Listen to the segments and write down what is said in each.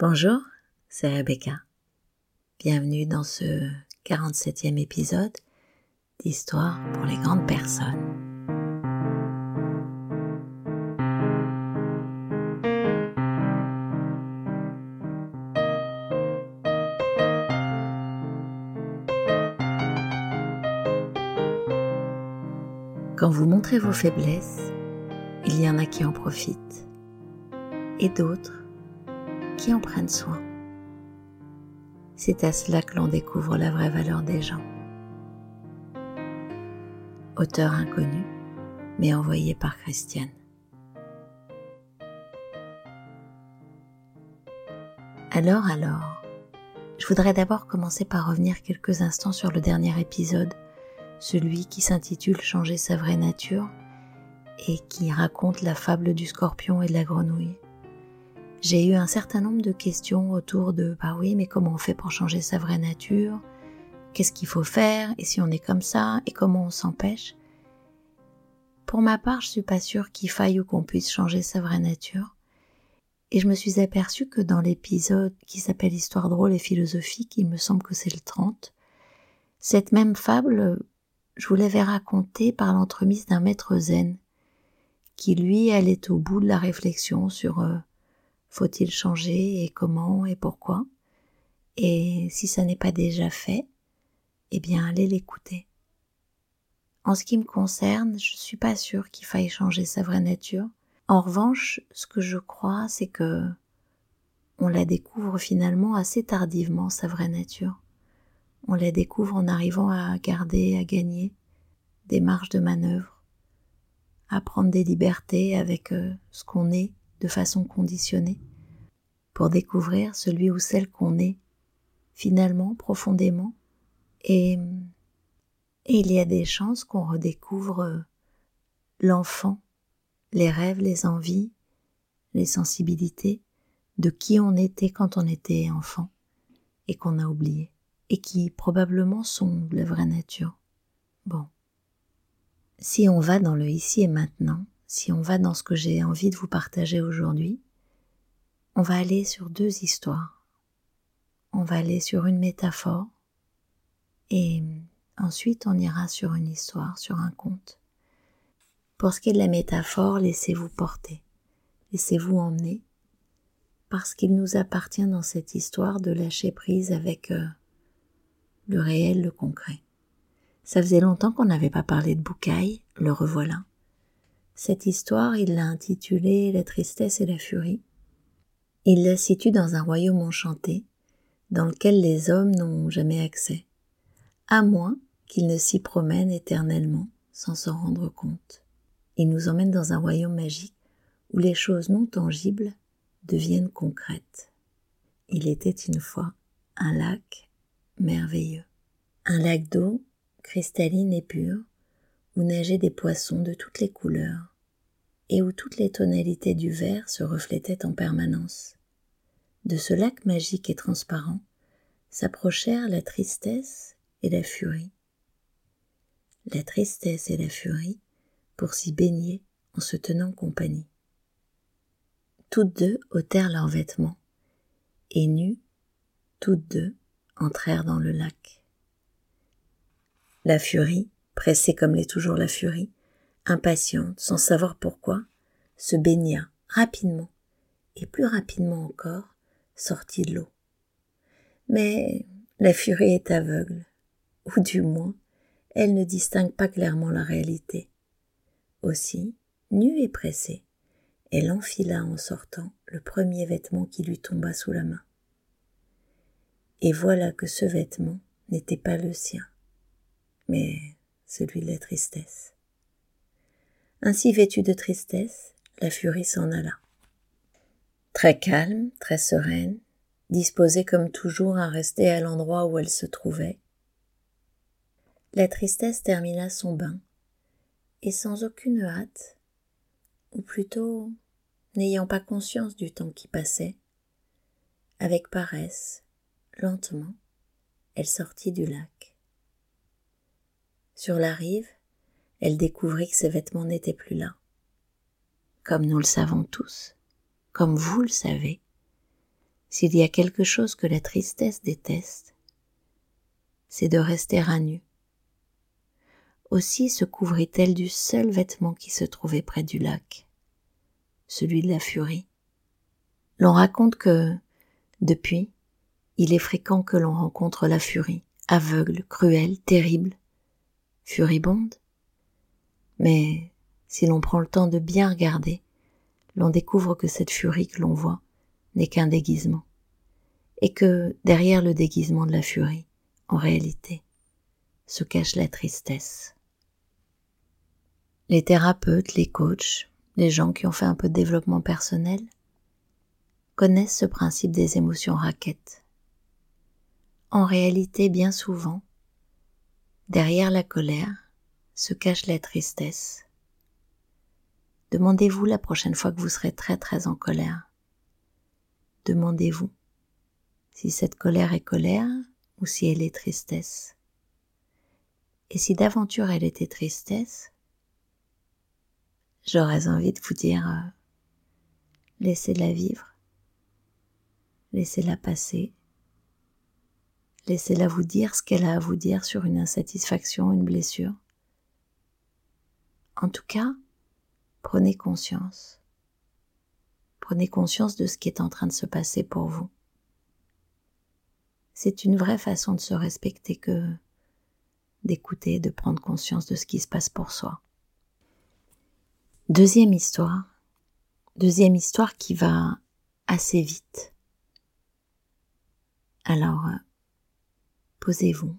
Bonjour, c'est Rebecca. Bienvenue dans ce 47e épisode d'Histoire pour les grandes personnes. Quand vous montrez vos faiblesses, il y en a qui en profitent et d'autres qui en prennent soin. C'est à cela que l'on découvre la vraie valeur des gens. Auteur inconnu, mais envoyé par Christiane. Alors, alors, je voudrais d'abord commencer par revenir quelques instants sur le dernier épisode, celui qui s'intitule Changer sa vraie nature et qui raconte la fable du scorpion et de la grenouille j'ai eu un certain nombre de questions autour de bah oui, mais comment on fait pour changer sa vraie nature? Qu'est-ce qu'il faut faire? Et si on est comme ça? Et comment on s'empêche? Pour ma part, je suis pas sûre qu'il faille ou qu'on puisse changer sa vraie nature. Et je me suis aperçue que dans l'épisode qui s'appelle Histoire drôle et philosophique, il me semble que c'est le 30, cette même fable, je vous l'avais racontée par l'entremise d'un maître zen, qui lui allait au bout de la réflexion sur euh, faut-il changer et comment et pourquoi? Et si ça n'est pas déjà fait, eh bien allez l'écouter. En ce qui me concerne, je suis pas sûre qu'il faille changer sa vraie nature. En revanche, ce que je crois, c'est que on la découvre finalement assez tardivement, sa vraie nature. On la découvre en arrivant à garder, à gagner des marges de manœuvre, à prendre des libertés avec euh, ce qu'on est de façon conditionnée, pour découvrir celui ou celle qu'on est, finalement, profondément, et, il y a des chances qu'on redécouvre euh, l'enfant, les rêves, les envies, les sensibilités de qui on était quand on était enfant et qu'on a oublié, et qui probablement sont la vraie nature. Bon. Si on va dans le ici et maintenant, si on va dans ce que j'ai envie de vous partager aujourd'hui, on va aller sur deux histoires. On va aller sur une métaphore et ensuite on ira sur une histoire, sur un conte. Pour ce qui est de la métaphore, laissez-vous porter, laissez-vous emmener, parce qu'il nous appartient dans cette histoire de lâcher prise avec euh, le réel, le concret. Ça faisait longtemps qu'on n'avait pas parlé de boucaille, le revoilà. Cette histoire, il l'a intitulée La tristesse et la furie. Il la situe dans un royaume enchanté, dans lequel les hommes n'ont jamais accès, à moins qu'ils ne s'y promènent éternellement sans s'en rendre compte. Il nous emmène dans un royaume magique où les choses non tangibles deviennent concrètes. Il était une fois un lac merveilleux, un lac d'eau cristalline et pure, où nageaient des poissons de toutes les couleurs, et où toutes les tonalités du vert se reflétaient en permanence. De ce lac magique et transparent s'approchèrent la tristesse et la furie. La tristesse et la furie pour s'y baigner en se tenant compagnie. Toutes deux ôtèrent leurs vêtements, et nues, toutes deux entrèrent dans le lac. La furie pressée comme l'est toujours la furie, impatiente, sans savoir pourquoi, se baigna rapidement, et plus rapidement encore, sortit de l'eau. Mais la furie est aveugle, ou du moins, elle ne distingue pas clairement la réalité. Aussi, nue et pressée, elle enfila en sortant le premier vêtement qui lui tomba sous la main. Et voilà que ce vêtement n'était pas le sien, mais celui de la tristesse. Ainsi vêtue de tristesse, la furie s'en alla. Très calme, très sereine, disposée comme toujours à rester à l'endroit où elle se trouvait, la tristesse termina son bain, et sans aucune hâte, ou plutôt n'ayant pas conscience du temps qui passait, avec paresse, lentement, elle sortit du lac. Sur la rive, elle découvrit que ses vêtements n'étaient plus là. Comme nous le savons tous, comme vous le savez, S'il y a quelque chose que la tristesse déteste, c'est de rester à nu. Aussi se couvrit-elle du seul vêtement qui se trouvait près du lac, celui de la furie. L'on raconte que, depuis, il est fréquent que l'on rencontre la furie, aveugle, cruelle, terrible, furibonde. Mais si l'on prend le temps de bien regarder, l'on découvre que cette furie que l'on voit n'est qu'un déguisement, et que derrière le déguisement de la furie, en réalité, se cache la tristesse. Les thérapeutes, les coachs, les gens qui ont fait un peu de développement personnel connaissent ce principe des émotions raquettes. En réalité, bien souvent, derrière la colère se cache la tristesse. Demandez-vous la prochaine fois que vous serez très très en colère. Demandez-vous si cette colère est colère ou si elle est tristesse. Et si d'aventure elle était tristesse, j'aurais envie de vous dire euh, laissez-la vivre, laissez-la passer, laissez-la vous dire ce qu'elle a à vous dire sur une insatisfaction, une blessure. En tout cas, prenez conscience. Prenez conscience de ce qui est en train de se passer pour vous. C'est une vraie façon de se respecter que d'écouter, de prendre conscience de ce qui se passe pour soi. Deuxième histoire. Deuxième histoire qui va assez vite. Alors, posez-vous.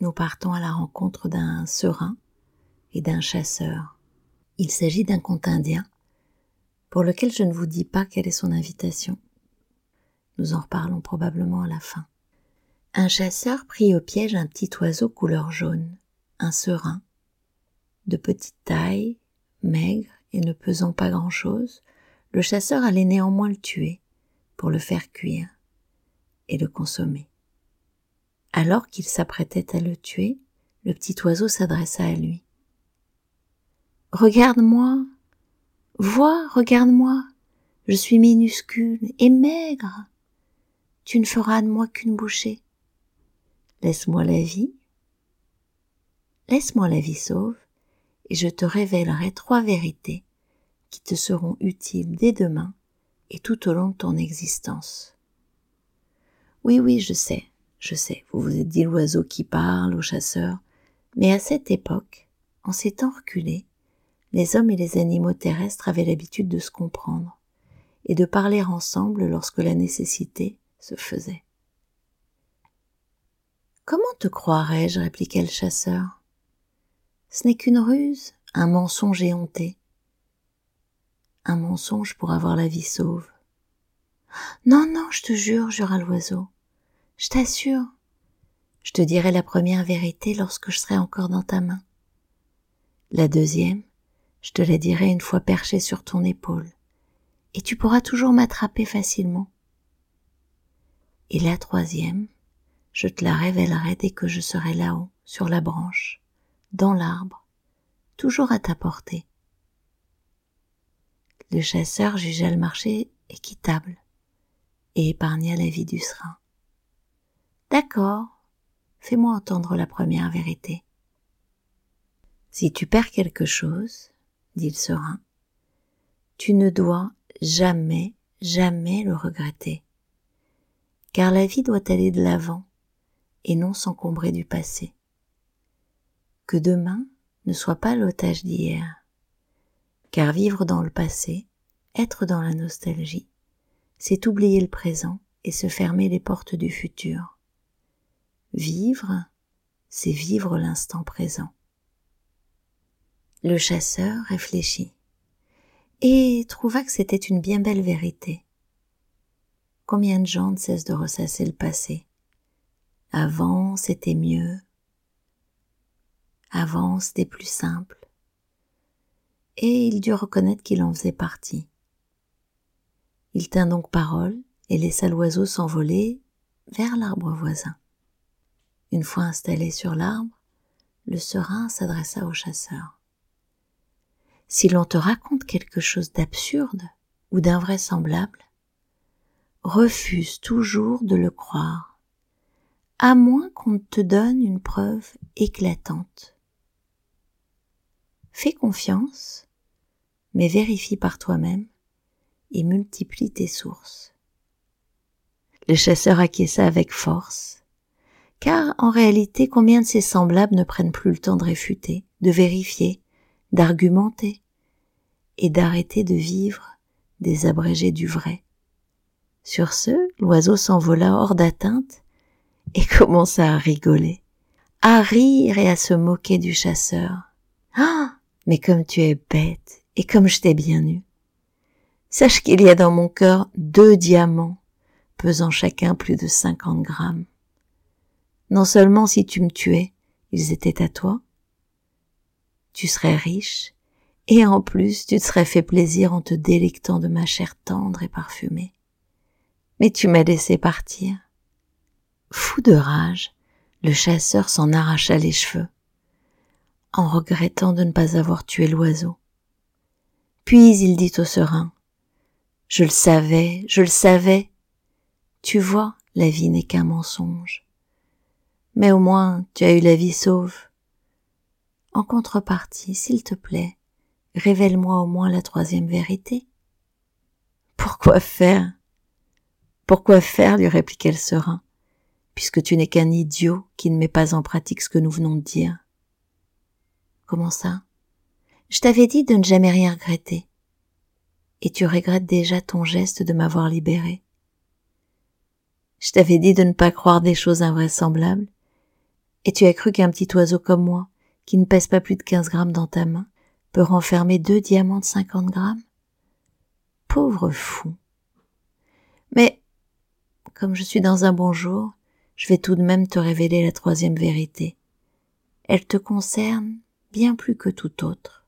Nous partons à la rencontre d'un serein et d'un chasseur. Il s'agit d'un conte indien pour lequel je ne vous dis pas quelle est son invitation. Nous en reparlons probablement à la fin. Un chasseur prit au piège un petit oiseau couleur jaune, un serin, de petite taille, maigre et ne pesant pas grand-chose, le chasseur allait néanmoins le tuer pour le faire cuire et le consommer. Alors qu'il s'apprêtait à le tuer, le petit oiseau s'adressa à lui. Regarde-moi, vois, regarde-moi, je suis minuscule et maigre. Tu ne feras de moi qu'une bouchée. Laisse-moi la vie. Laisse-moi la vie sauve et je te révélerai trois vérités qui te seront utiles dès demain et tout au long de ton existence. Oui, oui, je sais, je sais, vous vous êtes dit l'oiseau qui parle au chasseur, mais à cette époque, en ces temps reculés, les hommes et les animaux terrestres avaient l'habitude de se comprendre et de parler ensemble lorsque la nécessité se faisait. Comment te croirais-je répliquait le chasseur. Ce n'est qu'une ruse, un mensonge éhonté. Un mensonge pour avoir la vie sauve. Non, non, je te jure, jura l'oiseau. Je t'assure. Je te dirai la première vérité lorsque je serai encore dans ta main. La deuxième, je te la dirai une fois perché sur ton épaule, et tu pourras toujours m'attraper facilement. Et la troisième, je te la révélerai dès que je serai là-haut, sur la branche, dans l'arbre, toujours à ta portée. Le chasseur jugea le marché équitable et épargna la vie du serin. D'accord, fais-moi entendre la première vérité. Si tu perds quelque chose, dit le serin, tu ne dois jamais, jamais le regretter, car la vie doit aller de l'avant et non s'encombrer du passé que demain ne soit pas l'otage d'hier. Car vivre dans le passé, être dans la nostalgie, c'est oublier le présent et se fermer les portes du futur. Vivre, c'est vivre l'instant présent. Le chasseur réfléchit et trouva que c'était une bien belle vérité. Combien de gens ne cessent de ressasser le passé? Avant, c'était mieux, avance des plus simples. Et il dut reconnaître qu'il en faisait partie. Il tint donc parole et laissa l'oiseau s'envoler vers l'arbre voisin. Une fois installé sur l'arbre, le serin s'adressa au chasseur. Si l'on te raconte quelque chose d'absurde ou d'invraisemblable, refuse toujours de le croire, à moins qu'on te donne une preuve éclatante. Fais confiance, mais vérifie par toi-même et multiplie tes sources. Le chasseur acquiesça avec force, car en réalité combien de ses semblables ne prennent plus le temps de réfuter, de vérifier, d'argumenter, et d'arrêter de vivre des abrégés du vrai? Sur ce, l'oiseau s'envola hors d'atteinte et commença à rigoler, à rire et à se moquer du chasseur. Ah, mais comme tu es bête et comme je t'ai bien eu. Sache qu'il y a dans mon cœur deux diamants, pesant chacun plus de cinquante grammes. Non seulement si tu me tuais, ils étaient à toi, tu serais riche et en plus, tu te serais fait plaisir en te délectant de ma chair tendre et parfumée. Mais tu m'as laissé partir. Fou de rage, le chasseur s'en arracha les cheveux, en regrettant de ne pas avoir tué l'oiseau. Puis il dit au serein, Je le savais, je le savais. Tu vois, la vie n'est qu'un mensonge. Mais au moins tu as eu la vie sauve. En contrepartie, s'il te plaît, révèle-moi au moins la troisième vérité. Pourquoi faire? Pourquoi faire? lui répliquait le serein, puisque tu n'es qu'un idiot qui ne met pas en pratique ce que nous venons de dire. Comment ça? Je t'avais dit de ne jamais rien regretter. Et tu regrettes déjà ton geste de m'avoir libéré. Je t'avais dit de ne pas croire des choses invraisemblables. Et tu as cru qu'un petit oiseau comme moi, qui ne pèse pas plus de quinze grammes dans ta main, peut renfermer deux diamants de 50 grammes? Pauvre fou. Mais, comme je suis dans un bon jour, je vais tout de même te révéler la troisième vérité. Elle te concerne bien plus que tout autre.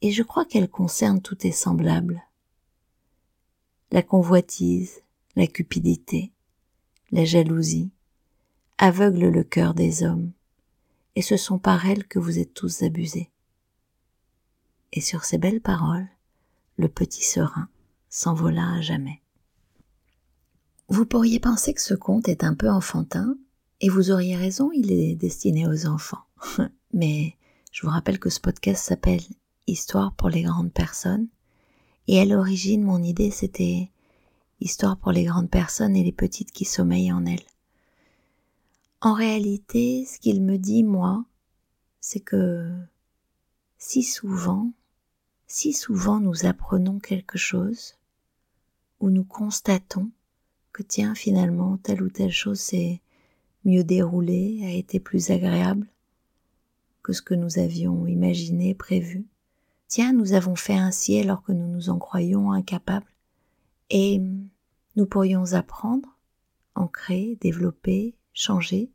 Et je crois qu'elle concerne tous tes semblables. La convoitise, la cupidité, la jalousie aveuglent le cœur des hommes, et ce sont par elles que vous êtes tous abusés et sur ces belles paroles, le petit serein s'envola à jamais. Vous pourriez penser que ce conte est un peu enfantin, et vous auriez raison, il est destiné aux enfants. Mais je vous rappelle que ce podcast s'appelle Histoire pour les grandes personnes, et à l'origine, mon idée, c'était Histoire pour les grandes personnes et les petites qui sommeillent en elles. En réalité, ce qu'il me dit, moi, c'est que si souvent, si souvent nous apprenons quelque chose, ou nous constatons que tiens finalement telle ou telle chose s'est mieux déroulée, a été plus agréable que ce que nous avions imaginé, prévu. Tiens, nous avons fait ainsi alors que nous nous en croyions incapables. Et nous pourrions apprendre, ancrer, développer, changer,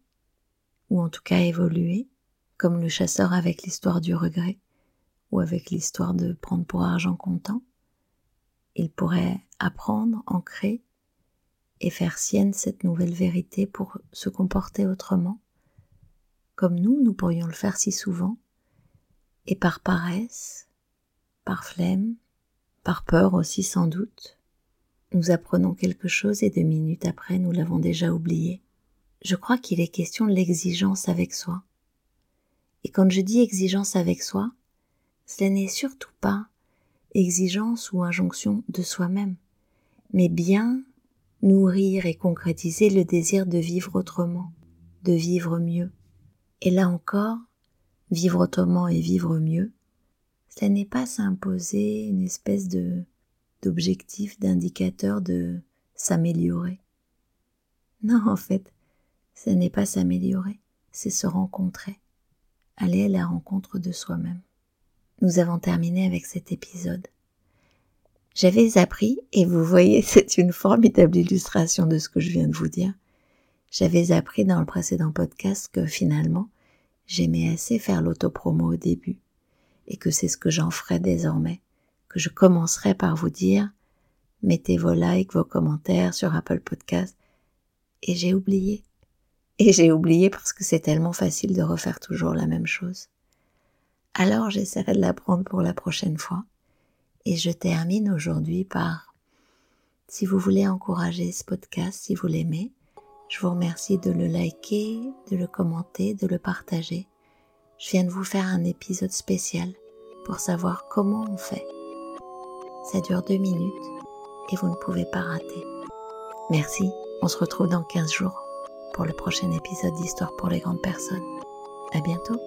ou en tout cas évoluer, comme le chasseur avec l'histoire du regret ou avec l'histoire de prendre pour argent comptant, il pourrait apprendre, ancrer et faire sienne cette nouvelle vérité pour se comporter autrement, comme nous, nous pourrions le faire si souvent, et par paresse, par flemme, par peur aussi sans doute, nous apprenons quelque chose et deux minutes après nous l'avons déjà oublié. Je crois qu'il est question de l'exigence avec soi. Et quand je dis exigence avec soi, ce n'est surtout pas exigence ou injonction de soi-même, mais bien nourrir et concrétiser le désir de vivre autrement, de vivre mieux. Et là encore, vivre autrement et vivre mieux, ce n'est pas s'imposer une espèce de d'objectif, d'indicateur de s'améliorer. Non, en fait, ce n'est pas s'améliorer, c'est se rencontrer, aller à la rencontre de soi-même nous avons terminé avec cet épisode. J'avais appris, et vous voyez, c'est une formidable illustration de ce que je viens de vous dire. J'avais appris dans le précédent podcast que finalement, j'aimais assez faire l'autopromo au début, et que c'est ce que j'en ferai désormais, que je commencerai par vous dire, mettez vos likes, vos commentaires sur Apple Podcast, et j'ai oublié. Et j'ai oublié parce que c'est tellement facile de refaire toujours la même chose alors j'essaierai de l'apprendre pour la prochaine fois. Et je termine aujourd'hui par Si vous voulez encourager ce podcast, si vous l'aimez, je vous remercie de le liker, de le commenter, de le partager. Je viens de vous faire un épisode spécial pour savoir comment on fait. Ça dure deux minutes et vous ne pouvez pas rater. Merci, on se retrouve dans 15 jours pour le prochain épisode d'Histoire pour les grandes personnes. À bientôt!